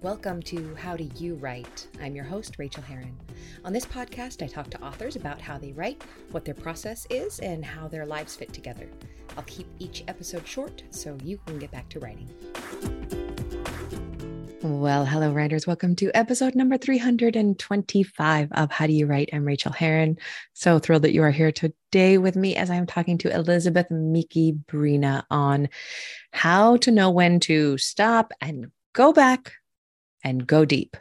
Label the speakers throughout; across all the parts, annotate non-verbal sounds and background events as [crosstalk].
Speaker 1: Welcome to How Do You Write? I'm your host, Rachael Herron. On this podcast, I talk to authors about how they write, what their process is, and how their lives fit together. I'll keep each episode short so you can get back to writing. Well, hello, writers. Welcome to episode number 325 of How Do You Write? I'm Rachael Herron. So thrilled that you are here today with me as I'm talking to Elizabeth Miki Brina on how to know when to stop and go back and go deep,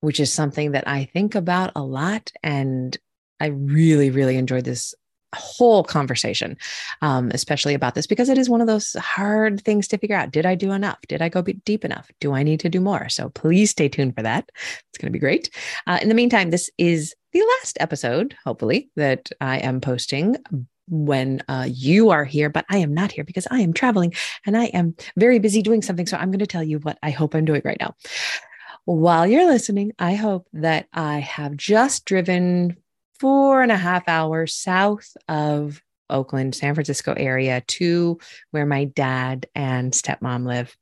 Speaker 1: which is something that I think about a lot. And I really, really enjoyed this whole conversation, um, especially about this, because it is one of those hard things to figure out. Did I do enough? Did I go deep enough? Do I need to do more? So please stay tuned for that. It's going to be great. Uh, in the meantime, this is the last episode, hopefully, that I am posting when uh, you are here, but I am not here because I am traveling and I am very busy doing something. So I'm going to tell you what I hope I'm doing right now. While you're listening, I hope that I have just driven four and a half hours south of Oakland, San Francisco area to where my dad and stepmom live.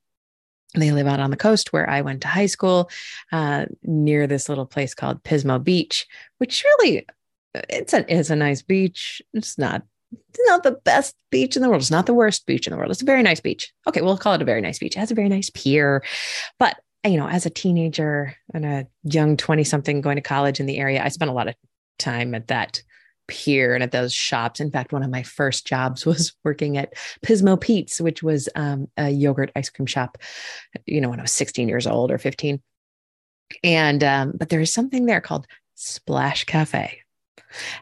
Speaker 1: They live out on the coast where I went to high school, uh, near this little place called Pismo Beach, which really it's a it's a nice beach. It's not it's not the best beach in the world. It's not the worst beach in the world. It's a very nice beach. Okay, we'll call it a very nice beach. It has a very nice pier. But, you know, as a teenager and a young 20 something going to college in the area, I spent a lot of time at that pier and at those shops. In fact, one of my first jobs [laughs] was working at Pismo Pete's, which was um, a yogurt ice cream shop, you know, when I was 16 years old or 15. And, um, but there is something there called Splash Cafe.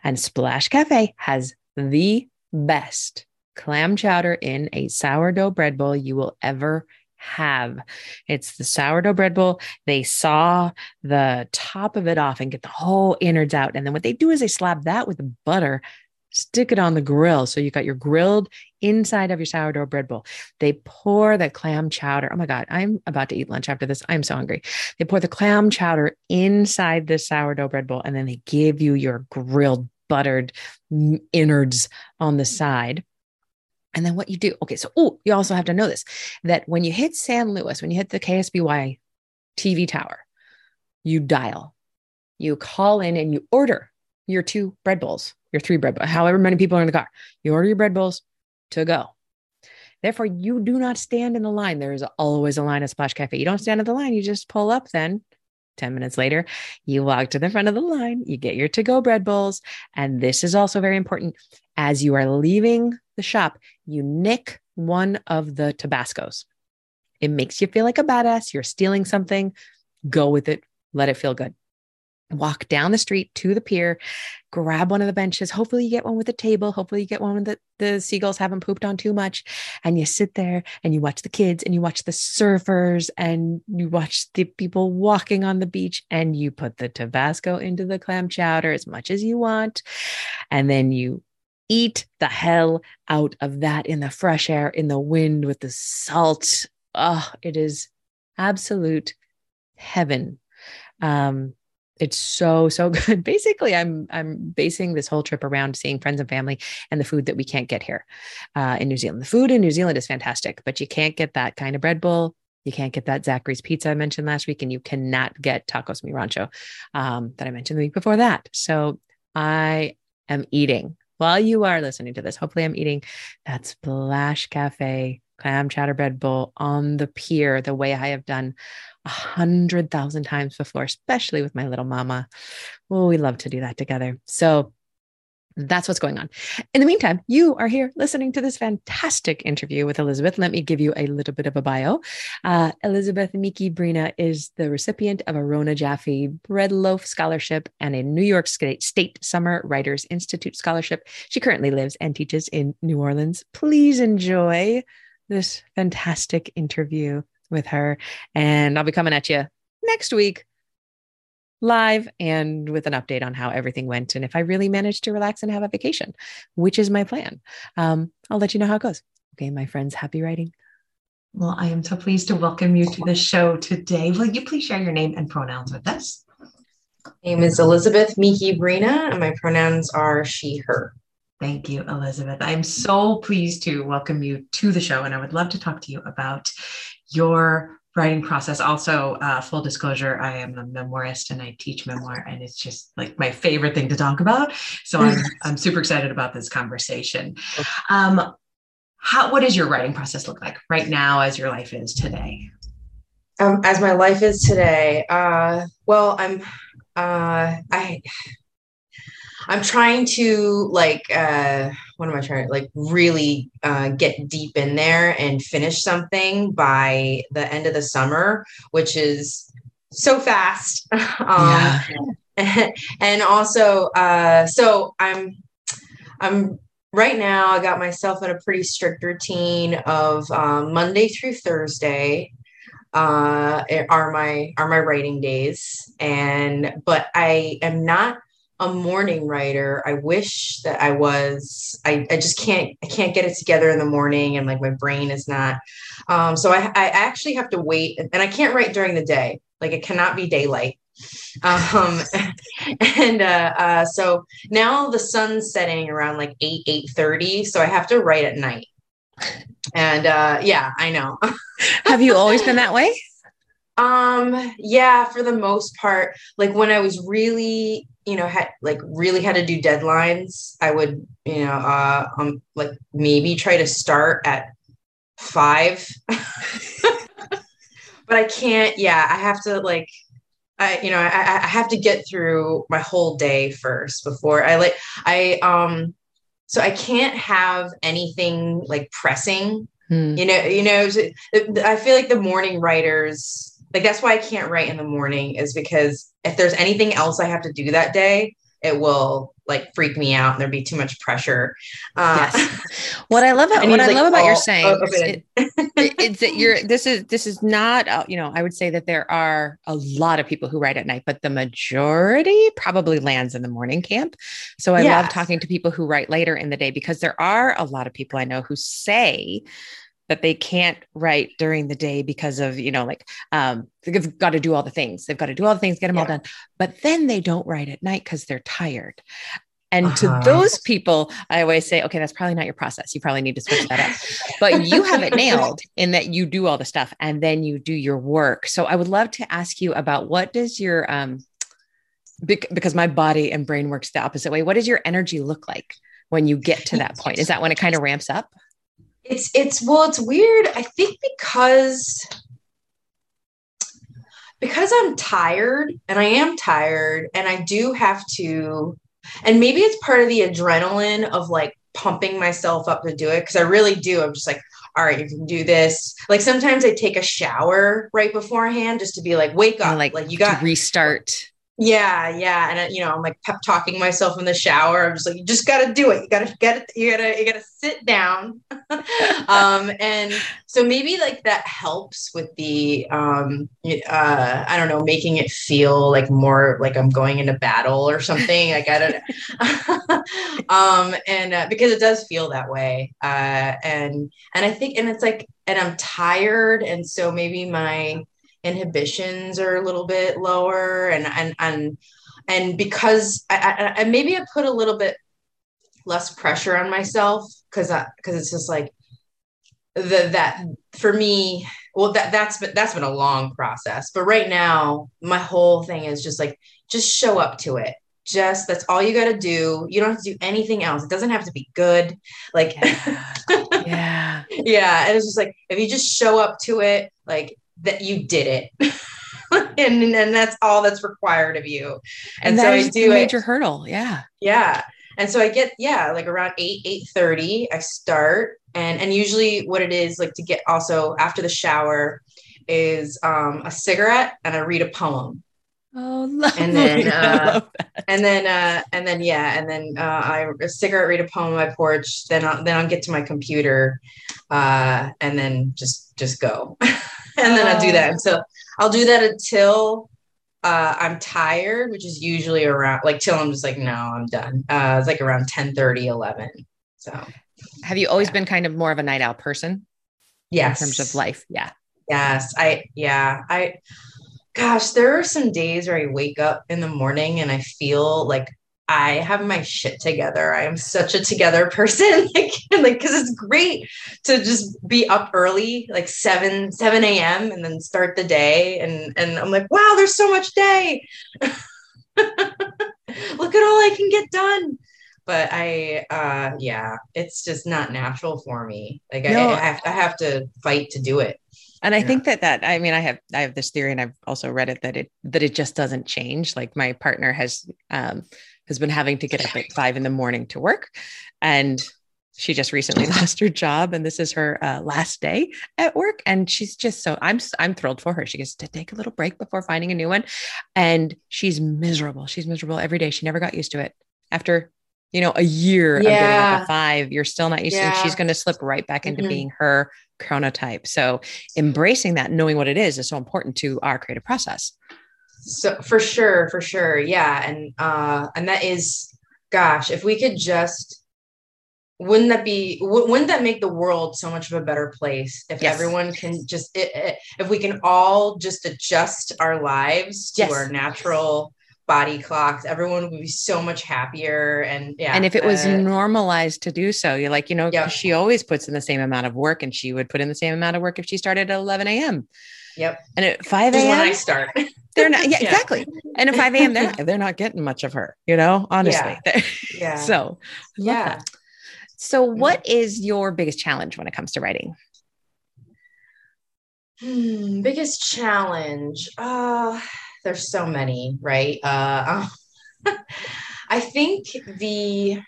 Speaker 1: And Splash Cafe has the best clam chowder in a sourdough bread bowl you will ever have. It's the sourdough bread bowl. They saw the top of it off and get the whole innards out. And then what they do is they slap that with butter, stick it on the grill. So you got your grilled inside of your sourdough bread bowl. They pour the clam chowder. Oh my God, I'm about to eat lunch after this. I'm so hungry. They pour the clam chowder inside the sourdough bread bowl and then they give you your grilled buttered innards on the mm. side. And then what you do, okay, so oh, you also have to know this that when you hit San Luis, when you hit the KSBY TV tower, you dial, you call in and you order your two bread bowls, your three bread bowls, however many people are in the car. You order your bread bowls to go. Therefore, you do not stand in the line. There is always a line at Splash Cafe. You don't stand in the line, you just pull up then 10 minutes later, you walk to the front of the line, you get your to go bread bowls. And this is also very important. As you are leaving the shop, you nick one of the Tabascos. It makes you feel like a badass. You're stealing something. Go with it. Let it feel good walk down the street to the pier, grab one of the benches. Hopefully, you get one with a table. Hopefully, you get one that the seagulls haven't pooped on too much. And you sit there and you watch the kids and you watch the surfers and you watch the people walking on the beach and you put the Tabasco into the clam chowder as much as you want. And then you eat the hell out of that in the fresh air, in the wind with the salt. Oh, it is absolute heaven. Um, it's so so [laughs] good. Basically i'm i'm basing this whole trip around seeing friends and family and the food that we can't get here uh, in new zealand. The food in new zealand is fantastic but you can't get that kind of bread bowl. You can't get that zachary's pizza i mentioned last week and you cannot get tacos mi rancho um, that i mentioned the week before that. So i am eating. While you are listening to this hopefully i'm eating that splash cafe clam chowder bread bowl on the pier the way I have done a hundred thousand times before, especially with my little mama. Oh, we love to do that together. So that's what's going on. In the meantime, you are here listening to this fantastic interview with Elizabeth. Let me give you a little bit of a bio. Uh, Elizabeth Miki Brina is the recipient of a Rona Jaffe Bread Loaf Scholarship and a New York State, State Summer Writers Institute Scholarship. She currently lives and teaches in New Orleans. Please enjoy this fantastic interview with her. And I'll be coming at you next week live and with an update on how everything went and if I really managed to relax and have a vacation, which is my plan. Um, I'll let you know how it goes. Okay, my friends, happy writing. Well, I am so pleased to welcome you to the show today. Will you please share your name and pronouns with us?
Speaker 2: name is Elizabeth Miki Brina, and my pronouns are she, her.
Speaker 1: Thank you, Elizabeth. I'm so pleased to welcome you to the show, and I would love to talk to you about your
Speaker 3: writing process. Also, uh, full disclosure, I am a memoirist and I teach memoir, and it's just like my favorite thing to talk about. So I'm [laughs] I'm super excited about this conversation. Um, how what does your writing process look like right now, as your life is today?
Speaker 2: Um, as my life is today, uh, well, I'm uh, I I'm trying to like uh what am I trying to like really uh, get deep in there and finish something by the end of the summer, which is so fast. [laughs] um, yeah. [laughs] and also uh so I'm I'm right now I got myself in a pretty strict routine of um, Monday through Thursday uh, are my are my writing days and but I am not a morning writer. I wish that I was. I, I just can't. I can't get it together in the morning, and like my brain is not. Um, so I, I actually have to wait, and I can't write during the day. Like it cannot be daylight. Um, [laughs] and uh, uh, so now the sun's setting around like eight eight thirty. So I have to write at night. And uh, yeah, I know.
Speaker 1: have you always been that way? [laughs]
Speaker 2: Um, yeah, for the most part. Like when I was really you know had like really had to do deadlines i would you know uh um like maybe try to start at five [laughs] but i can't yeah i have to like i you know I, I have to get through my whole day first before i like i um so i can't have anything like pressing hmm. you know you know i feel like the morning writers like that's why I can't write in the morning is because if there's anything else I have to do that day, it will like freak me out and there'd be too much pressure.
Speaker 1: Uh, yes. What I love [laughs] about what I love about your saying oh, it, it's that [laughs] you're this is this is not uh, you know I would say that there are a lot of people who write at night, but the majority probably lands in the morning camp. So I yes. love talking to people who write later in the day because there are a lot of people I know who say that they can't write during the day because of you know like um, they've got to do all the things. They've got to do all the things get them yeah. all done. But then they don't write at night because they're tired. And uh-huh. to those people i always say okay that's probably not your process. You probably need to switch that up. But you have it nailed [laughs] in that you do all the stuff and then you do your work. So i would love to ask you about what does your um because my body and brain works the opposite way. What does your energy look like when you get to that point? Is that when it kind of ramps up
Speaker 2: it's it's well, it's weird. I think because because I'm tired and I am tired and I do have to and maybe it's part of the adrenaline of like pumping myself up to do it because I really do. I'm just like, all right, you can do this. Like sometimes I take a shower right beforehand just to be like, wake up,
Speaker 1: like, like you got to restart.
Speaker 2: Yeah, yeah, and you know, I'm like pep talking myself in the shower. I'm just like, you just got to do it. You got to get it. You gotta, you gotta sit down. [laughs] um, and so maybe like that helps with the, um, uh, I don't know, making it feel like more like I'm going into battle or something. I got it. [laughs] um, and uh, because it does feel that way. Uh, and and I think, and it's like, and I'm tired, and so maybe my inhibitions are a little bit lower and and and and because I, I, I maybe I put a little bit less pressure on myself because because it's just like the that for me well that that's been that's been a long process but right now my whole thing is just like just show up to it. Just that's all you got to do. You don't have to do anything else. It doesn't have to be good. Like
Speaker 1: yeah. Yeah, [laughs]
Speaker 2: yeah. and it's just like if you just show up to it like that you did it. [laughs] and, and that's all that's required of you.
Speaker 1: And, and so I do a major it. hurdle. Yeah.
Speaker 2: Yeah. And so I get, yeah, like around 8, 8 30, I start. And and usually what it is like to get also after the shower is um, a cigarette and I read a poem.
Speaker 1: Oh, [laughs] lovely.
Speaker 2: and then uh, and then uh, and then yeah, and then uh, I a cigarette, read a poem on my porch. Then I'll, then I'll get to my computer, uh, and then just just go. [laughs] and then I do that. So I'll do that until uh, I'm tired, which is usually around like till I'm just like, no, I'm done. Uh, it's like around 10 30, 11. So
Speaker 1: have you always yeah. been kind of more of a night owl person?
Speaker 2: Yes.
Speaker 1: In terms of life. Yeah.
Speaker 2: Yes. I, yeah. I, gosh, there are some days where I wake up in the morning and I feel like I have my shit together. I am such a together [laughs] person. [laughs] like, like, cause it's great to just be up early, like 7, 7 a.m. and then start the day. And and I'm like, wow, there's so much day. [laughs] Look at all I can get done. But I uh yeah, it's just not natural for me. Like no. I, I have I have to fight to do it
Speaker 1: and i yeah. think that that i mean i have i have this theory and i've also read it that it that it just doesn't change like my partner has um has been having to get up at five in the morning to work. And she just recently [laughs] lost her job and this is her uh, last day at work. And she's just so i'm i'm thrilled for her. She gets to take a little break before finding a new one. And she's miserable. She's miserable every day. She never got used to it. After you know a year yeah. of getting up at five you're still not used yeah. to it. She's going to slip right back into mm-hmm. being her chronotype. So embracing that knowing what it is is so important to our creative process
Speaker 2: so for sure for sure yeah and uh and that is gosh if we could just wouldn't that be wouldn't that make the world so much of a better place if yes. everyone can just if we can all just adjust our lives to our natural body clocks everyone would be so much happier and yeah
Speaker 1: and if it was uh, normalized to do so you're like you know yep. she always puts in the same amount of work and she would put in the same amount of work if she started at 11 a.m
Speaker 2: yep.
Speaker 1: And at 5 a.m
Speaker 2: when i start.
Speaker 1: they're not yeah, [laughs] yeah, exactly. And at 5 a.m they're they're not getting much of her you know honestly.
Speaker 2: Yeah, [laughs] yeah.
Speaker 1: so yeah. that. so mm-hmm. what is your biggest challenge when it comes to writing?
Speaker 2: Hmm, biggest challenge. Uh there's so many right? Uh [laughs] i think the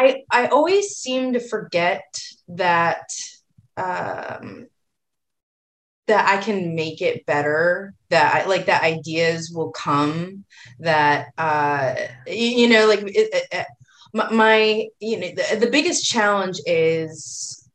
Speaker 2: I, I always seem to forget that um, that I can make it better that I like that ideas will come that uh you, you know like it, it, my, my, you know the, the biggest challenge is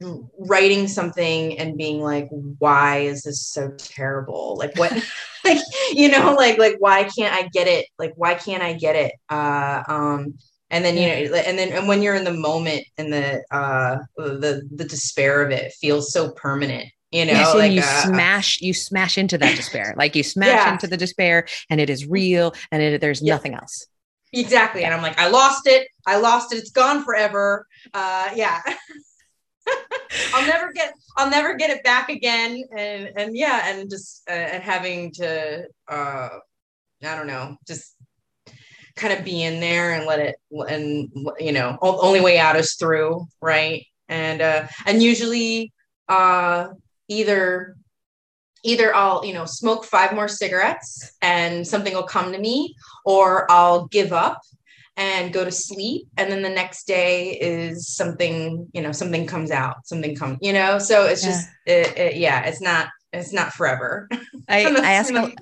Speaker 2: writing something and being like why is this so terrible? Like what [laughs] [laughs] like you know like like why can't i get it? Like why can't i get it? Uh um and then you know and then and when you're in the moment and the uh the the despair of it feels so permanent you know
Speaker 1: yeah, so like you uh, smash you smash into that despair. [laughs] Like you smash yeah. into the despair and it is real and it, there's yeah. nothing else.
Speaker 2: Exactly. And i'm like i lost it. I lost it. It's gone forever. Uh yeah. [laughs] I'll never get i'll never get it back again. And and yeah and just uh, and having to uh i don't know just kind of be in there and let it and you know only way out is through right and uh and usually uh either either I'll, you know, smoke five more cigarettes and something will come to me, or I'll give up and go to sleep. And then the next day is something, you know, something comes out, something comes, you know, so it's yeah. just, it, it, yeah, it's not, it's not forever.
Speaker 1: I, [laughs] I ask, a,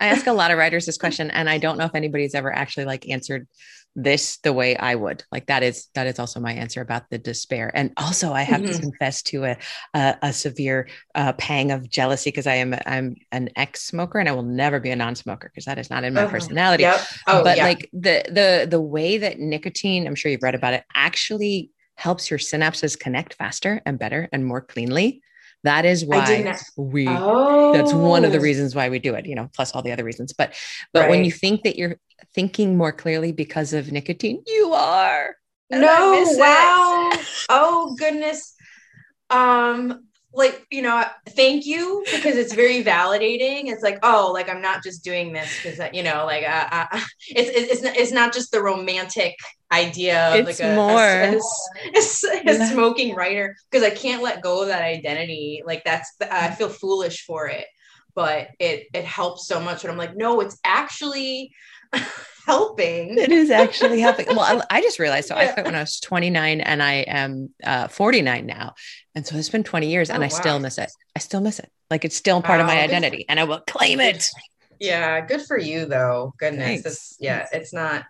Speaker 1: I ask a lot of writers this question and I don't know if anybody's ever actually like answered this the way I would. Like that is that is also my answer about the despair. And also, I have mm-hmm. to confess to a a, a severe uh, pang of jealousy because I am I'm an ex smoker and I will never be a non smoker because that is not in my uh-huh. personality. Yep. Oh, but yeah. like the the the way that nicotine, I'm sure you've read about it, actually helps your synapses connect faster and better and more cleanly that is why we oh. that's one of the oh. reasons why we do it, you know, plus all the other reasons. But but right. when you think that you're thinking more clearly because of nicotine, you are.
Speaker 2: No, wow. oh goodness. Um like you know thank you because it's very validating it's like oh like i'm not just doing this because you know like uh, uh, it's, it's it's not just the romantic idea of
Speaker 1: it's
Speaker 2: like a,
Speaker 1: more
Speaker 2: a, a, a, smoking writer because i can't let go of that identity like that's i feel foolish for it but it it helps so much and i'm like no it's actually [laughs] helping.
Speaker 1: It is actually [laughs] helping. well, I, I, just realized. So yeah. I quit when I was 29 and I am uh, 49 now. And so it's been 20 years oh, and I wow. still miss it. I still miss it. Like it's still part wow. of my identity and I will claim it.
Speaker 2: Yeah. Good for you though. Goodness. It's, yeah. It's not.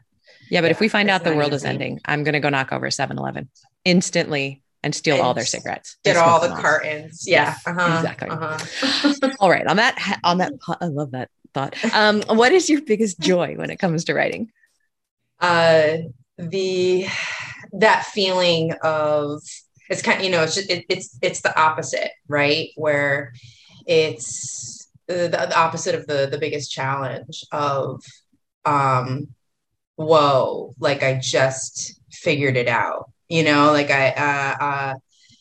Speaker 1: Yeah. But yeah, if we find out the world is ending, I'm going to go knock over 7 Eleven instantly and steal and all their cigarettes.
Speaker 2: Get all the cartons. Yeah. Uh-huh.
Speaker 1: Exactly. Uh-huh. [laughs] all right. On that, on that, I love that thought. Um, what is your biggest joy when it comes to writing?
Speaker 2: Uh, the that feeling of it's kind of you know it's just, it, it's it's the opposite, right? Where it's the, the opposite of the the biggest challenge of um whoa like i just figured it out you know like i uh, uh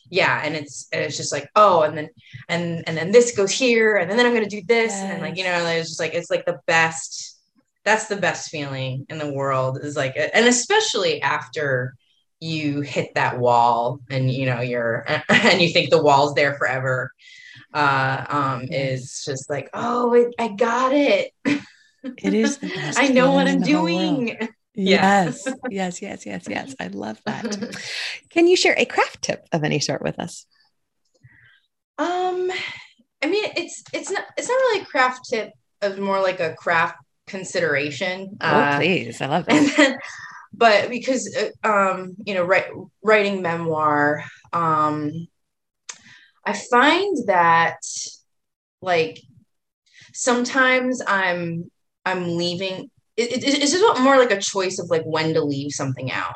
Speaker 2: yeah and it's and it's just like oh and then and and then this goes here and then i'm gonna do this yes. and then like you know it's just like it's like the best that's the best feeling in the world is like and especially after you hit that wall and you know you're [laughs] and you think the wall's there forever uh um is just like oh it, i got it [laughs]
Speaker 1: it is the [laughs] best
Speaker 2: i know what i'm doing.
Speaker 1: Yes. [laughs] Yes yes yes yes. I love that. [laughs] Can you share a craft tip of any sort with us?
Speaker 2: Um i mean it's it's not it's not really a craft tip of more like a craft consideration
Speaker 1: oh uh, please. I love that
Speaker 2: but because uh, um you know write, writing memoir um i find that like sometimes i'm i'm leaving it, it, it's just more like a choice of like when to leave something out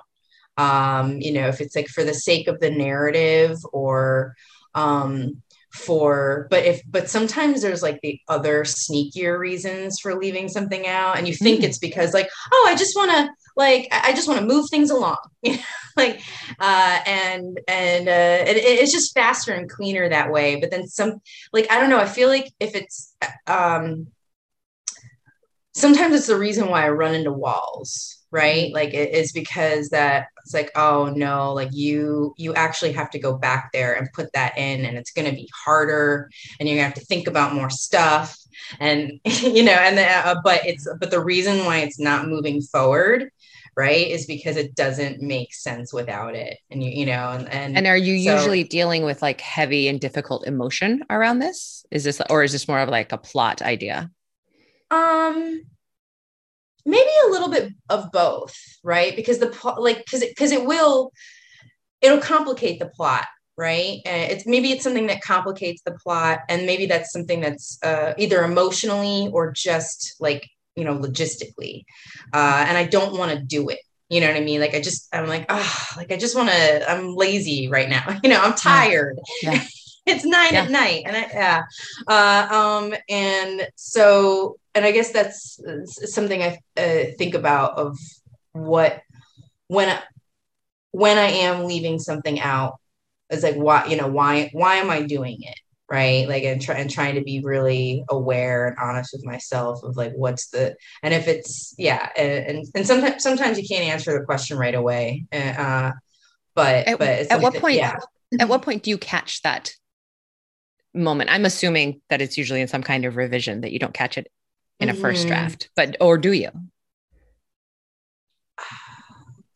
Speaker 2: um you know if it's like for the sake of the narrative or um for but if but sometimes there's like the other sneakier reasons for leaving something out and you think mm. it's because like oh i just want to like i just want to move things along [laughs] like uh and and uh it, it's just faster and cleaner that way but then some like i don't know i feel like if it's um sometimes it's the reason why i run into walls right? Mm-hmm. like it is because that it's like oh no like you you actually have to go back there and put that in and it's going to be harder and you're going to have to think about more stuff and [laughs] you know and the, uh, but it's but the reason why it's not moving forward right is because it doesn't make sense without it and you you know and and,
Speaker 1: and are you so, usually dealing with like heavy and difficult emotion around this? Is this or is this more of like a plot idea
Speaker 2: um maybe a little bit of both right? Because the like because because it, it will it'll complicate the plot right? And it's maybe it's something that complicates the plot and maybe that's something that's uh, either emotionally or just like you know logistically. Uh, and i don't want to do it you know what i mean? Like i just i'm like ah oh, like i just want to i'm lazy right now [laughs] you know i'm tired. Yeah. Yeah. [laughs] it's nine yeah. at night and I, yeah. Uh, um and so and i guess that's something i uh, think about of what when I, when i am leaving something out it's like why you know why why am i doing it right? Like and, try, and trying to be really aware and honest with myself of like what's the and if it's yeah and and, and sometimes sometimes you can't answer the question right away uh but
Speaker 1: at,
Speaker 2: but
Speaker 1: at like what the, point yeah. at what point do you catch that moment. I'm assuming that it's usually in some kind of revision that you don't catch it in a 1st mm-hmm. draft but or do you? [sighs]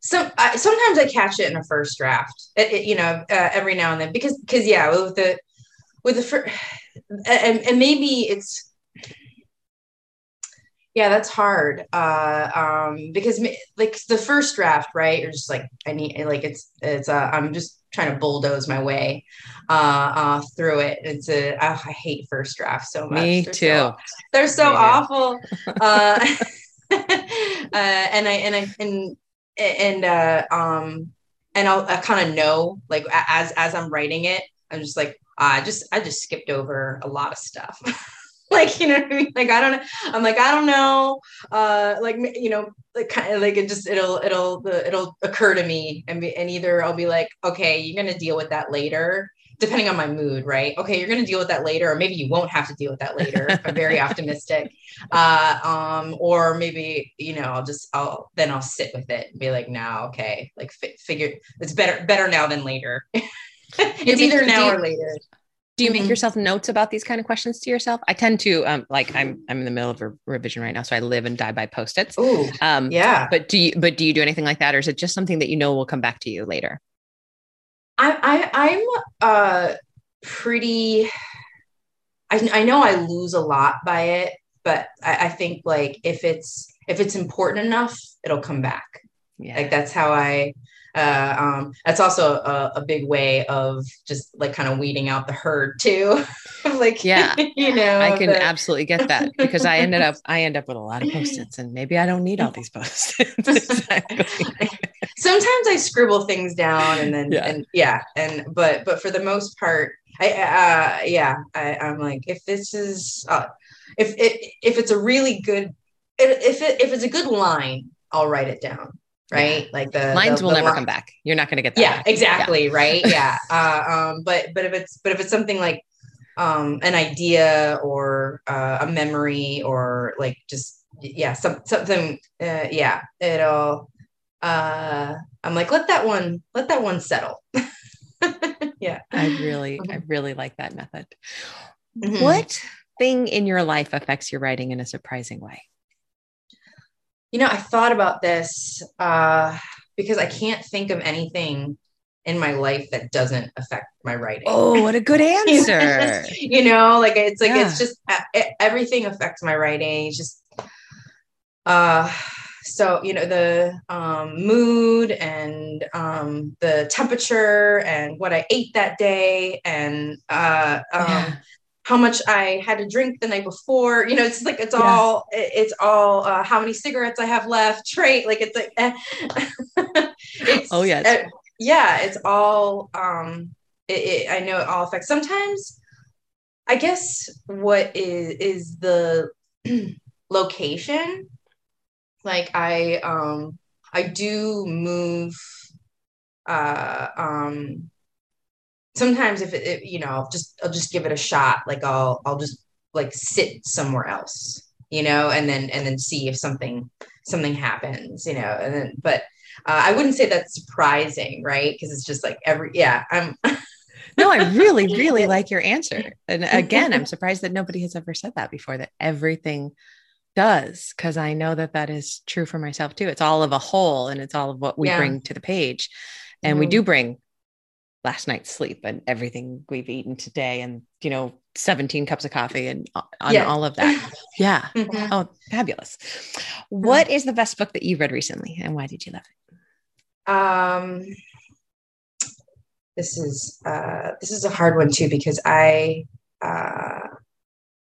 Speaker 2: So I, sometimes i catch it in a first draft. It, it, you know uh, every now and then because because yeah with the with the first [sighs] and, and maybe it's yeah that's hard uh um because like the first draft right you're just like i need like it's it's uh i'm just trying to bulldoze my way uh, uh through it it's a oh, i hate first drafts so much.
Speaker 1: Me they're too.
Speaker 2: So, they're so me awful. [laughs] Uh, [laughs] uh and i and i and and uh um and i'll I kind of know like as as i'm writing it i'm just like I just I just skipped over a lot of stuff. [laughs] like you know what I mean? like I don't know. I'm like I don't know. Uh like you know like kind of like it just it'll it'll it'll occur to me and be, and either I'll be like okay you're going to deal with that later depending on my mood right? Okay you're going to deal with that later or maybe you won't have to deal with that later I'm very [laughs] optimistic. Uh um or maybe you know I'll just I'll then I'll sit with it and be like now okay. Like fi- figure it's better better now than later. [laughs] It's either now or later.
Speaker 1: Do you mm-hmm. make yourself notes about these kind of questions to yourself? I tend to um like I'm I'm in the middle of a revision right now, so I live and die by post-its.
Speaker 2: Oh, um, yeah.
Speaker 1: But do you but do you do anything like that, or is it just something that you know will come back to you later?
Speaker 2: I, I I'm uh pretty. I I know I lose a lot by it, but I, I think like if it's if it's important enough, it'll come back. Yeah. Like that's how I uh, um, that's also a, a, big way of just like kind of weeding out the herd too. [laughs] like,
Speaker 1: yeah, [laughs] you know, I can the... absolutely get that because I ended up, I end up with a lot of [laughs] post-its and maybe I don't need all these post-its.
Speaker 2: Sometimes I scribble things down and then, yeah. and yeah. And, but, but for the most part, I uh yeah, I, I'm like if this is uh if it if it's a really good if it if it's a good line, I'll write it down. Right. Yeah. Like the
Speaker 1: lines
Speaker 2: the,
Speaker 1: will
Speaker 2: the
Speaker 1: never line. come back. You're not gonna get that.
Speaker 2: Yeah, back. exactly. Yeah. Right. [laughs] yeah. Uh, um, but but if it's but if it's something like um an idea or uh, a memory or like just yeah, some something uh, yeah, it'll uh I'm like, let that one, let that one settle. [laughs] yeah.
Speaker 1: I really, I mm-hmm. really like that method. Mm-hmm. What thing in your life affects your writing in a surprising way?
Speaker 2: You know, I thought about this uh, because I can't think of anything in my life that doesn't affect my writing.
Speaker 1: Oh, what a good [laughs] answer.
Speaker 2: you know, like it's like yeah. it's just it, everything affects my writing. It's just uh so you know the um, mood and um, the temperature and what i ate that day and uh, um, yeah. How much i had to drink the night before you know it's like it's all it's all uh, how many cigarettes i have left [laughs] trade like it's like [laughs]
Speaker 1: it's, oh yeah uh,
Speaker 2: yeah it's all um it, it, i know it all affects. Sometimes i guess what is is the [clears throat] location. Like I um I do move uh um sometimes if it, it, you know just I'll just give it a shot like I'll I'll just like sit somewhere else you know and then and then see if something something happens you know and then but uh, I wouldn't say that's surprising right because it's just like every yeah I'm
Speaker 1: no, I really, [laughs] really like your answer. And again, I'm [laughs] surprised that nobody has ever said that before that everything does because I know that that is true for myself too. It's all of a whole and it's all of what we yeah. bring to the page. And mm-hmm. we do bring last night's sleep and everything we've eaten today and, you know, 17 cups of coffee and uh, on yeah. all of that. [laughs] Yeah. Mm-hmm. Oh, fabulous. What is the best book that you've read recently and why did you love it?
Speaker 2: Um, this is uh, this is a hard one too because I uh,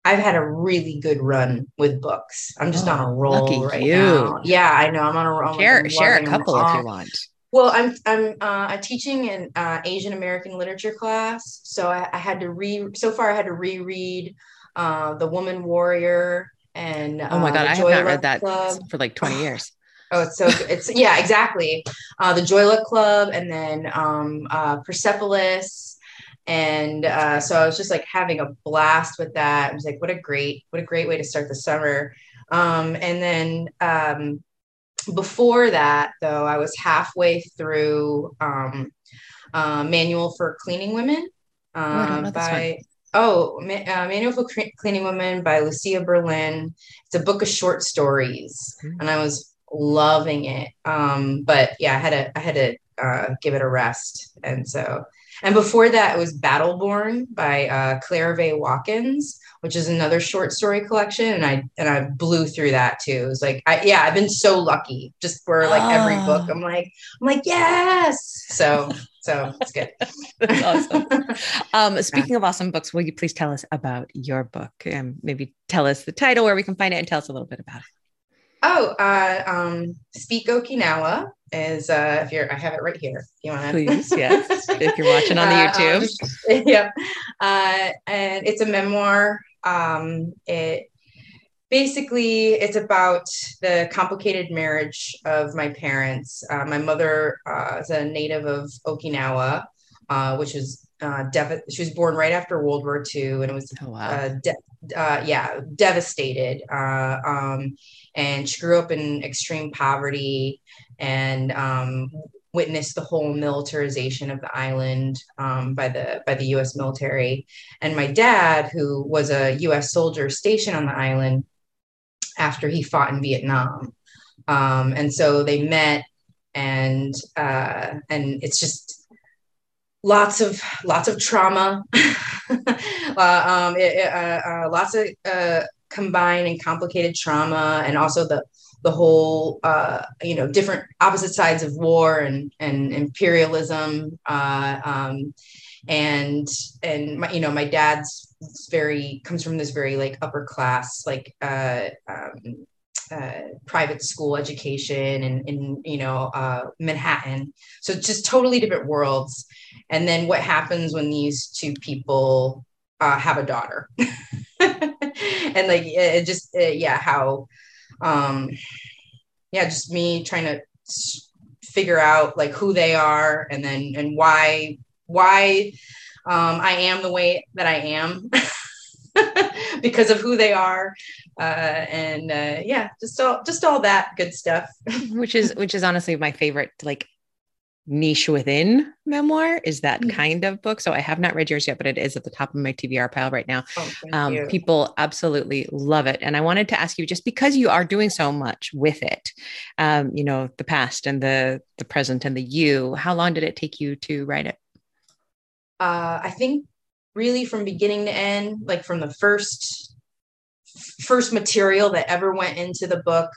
Speaker 2: I've had a really good run with books. I'm just oh, on a roll right you. now. Yeah, I know. I'm on a roll.
Speaker 1: Share, share a couple if you want.
Speaker 2: Well, I'm I'm uh, teaching an uh, Asian American literature class, so I, I, had to read. So far, I had to reread uh, The Woman Warrior and
Speaker 1: Oh my god, uh, I have not read that Club. for like 20 [sighs] years.
Speaker 2: Oh, it's so it's yeah, exactly. Uh, the Joy Luck Club, and then um, uh, Persepolis, and uh, so I was just like having a blast with that. I was like, what a great, what a great way to start the summer. Um, and then um, before that, though, I was halfway through um, uh, Manual for Cleaning Women uh, oh, by oh Ma- uh, Manual for Cleaning Women by Lucia Berlin. It's a book of short stories, mm-hmm. and I was loving it. Um, but yeah, I had to I had to uh, give it a rest, and so and before that, it was Battleborn by uh, Claire Vaye Watkins, which is another short story collection. And I and I blew through that too. It was like, I, yeah, I've been so lucky just for like every book. I'm like, I'm like, yes. So so it's good. That's
Speaker 1: awesome. [laughs] Um, speaking yeah. of awesome books, will you please tell us about your book and maybe tell us the title, where we can find it, and tell us a little bit about it.
Speaker 2: Oh, uh, um, Speak Okinawa is uh, if you're I have it right here. If you want to
Speaker 1: please, [laughs] yes. if you're watching on the uh, YouTube. [laughs]
Speaker 2: Um, yeah. Uh, and it's a memoir. Um, it basically it's about the complicated marriage of my parents. Uh, my mother uh, is a native of Okinawa, uh, which is uh, dev- she was born right after World War II, and it was oh, wow. uh, de- uh, yeah devastated. Uh, um, and she grew up in extreme poverty and um, witnessed the whole militarization of the island um, by the by the U.S. military. And my dad, who was a U.S. soldier stationed on the island after he fought in Vietnam, um, and so they met, and uh, and it's just lots of lots of trauma, [laughs] uh, um, it, uh, uh, lots of uh, combined and complicated trauma, and also the the whole uh, you know different opposite sides of war and and imperialism uh, um, and and my, you know my dad's very comes from this very like upper class like uh, um, uh, private school education and in you know uh, Manhattan. So just totally different worlds. And then what happens when these two people uh, have a daughter? [laughs] and like it just yeah how um yeah just me trying to figure out like who they are and then and why why um, I am the way that I am [laughs] because of who they are. Uh, and uh, yeah just all just all that good stuff. [laughs]
Speaker 1: Which is which is honestly my favorite like niche within memoir is that mm-hmm. kind of book. So I have not read yours yet, but it is at the top of my TBR pile right now. Oh, um, people absolutely love it. And I wanted to ask you, just because you are doing so much with it, um, you know, the past and the the present and the you, how long did it take you to write it?
Speaker 2: Uh, I think really from beginning to end, like from the first first material that ever went into the book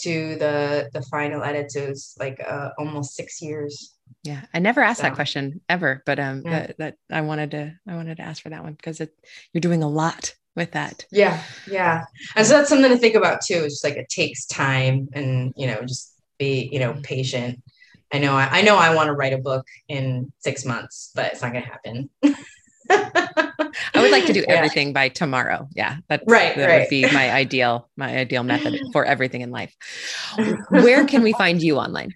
Speaker 2: to the the final edit was like uh, almost six years.
Speaker 1: Yeah i never asked so. that question ever but um yeah. that, that i wanted to i wanted to ask for that one because it you're doing a lot with that.
Speaker 2: Yeah yeah. And so that's something to think about too it's just like it takes time and you know just be you know patient. I know i, I know i want to write a book in six months but it's not gonna happen.
Speaker 1: I [laughs] would like to do [laughs] everything yeah. by tomorrow. Yeah, that
Speaker 2: right,
Speaker 1: that
Speaker 2: right.
Speaker 1: would be my ideal my ideal method [laughs] for everything in life. Where can we find you online?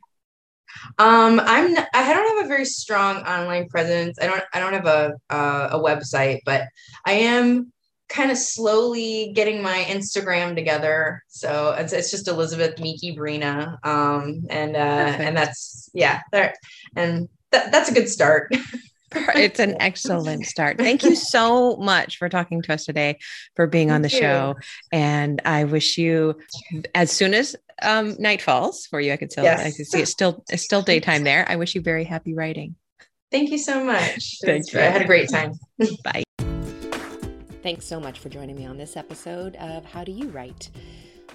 Speaker 2: Um, I'm I don't have a very strong online presence. I don't I don't have a uh, a website, but I am kind of slowly getting my Instagram together. So it's, it's just Elizabeth Miki Brina. Um, and uh, and that's yeah, there and that, that's a good start. [laughs]
Speaker 1: it's an [laughs] excellent start. Thank you so much for talking to us today, for being Thank on the you. show. And I wish you, as soon as um, night falls for you, I could still, yes. I could see it's still, it's still [laughs] daytime there. I wish you very happy writing.
Speaker 2: Thank you so much. [laughs] Thank you. I had a great time.
Speaker 1: Bye. Thanks so much for joining me on this episode of How Do You Write?